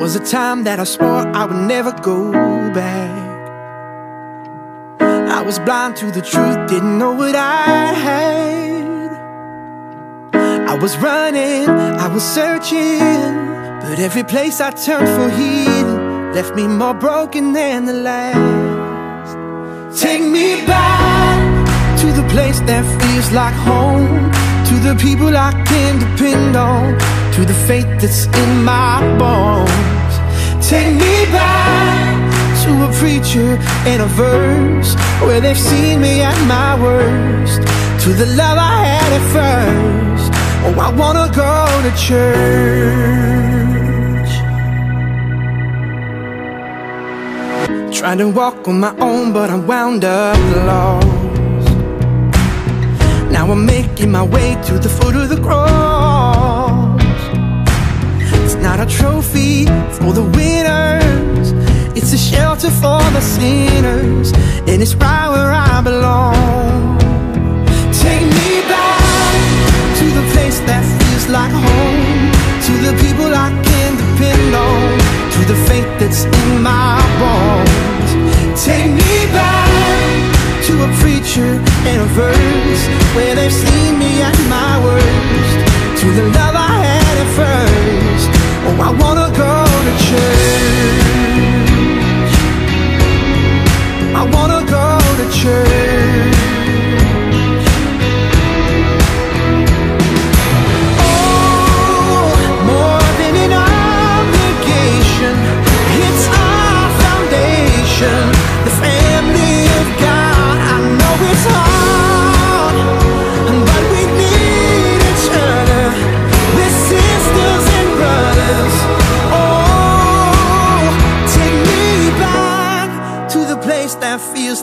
was a time that I swore I would never go back. I was blind to the truth, didn't know what I had. I was running, I was searching, but every place I turned for healing left me more broken than the last. Take me back to the place that feels like home, to the people I can depend on, to the faith that's in my bones. Take me back to a preacher and a verse where they've seen me at my worst, to the love I had at first. Oh, I wanna go to church. Trying to walk on my own, but I'm wound up lost. Now I'm making my way to the foot of the cross. Not a trophy for the winners, it's a shelter for the sinners, and it's right where I belong. Take me back to the place that feels like home, to the people I can depend on, to the faith that's in my bones. Take me back to a preacher and a verse where they've seen me at my worst, to the love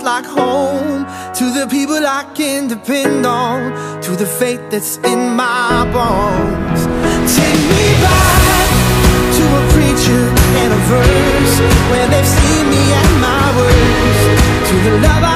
like home, to the people I can depend on, to the faith that's in my bones. Take me back to a preacher and a verse where they've seen me at my worst, to the love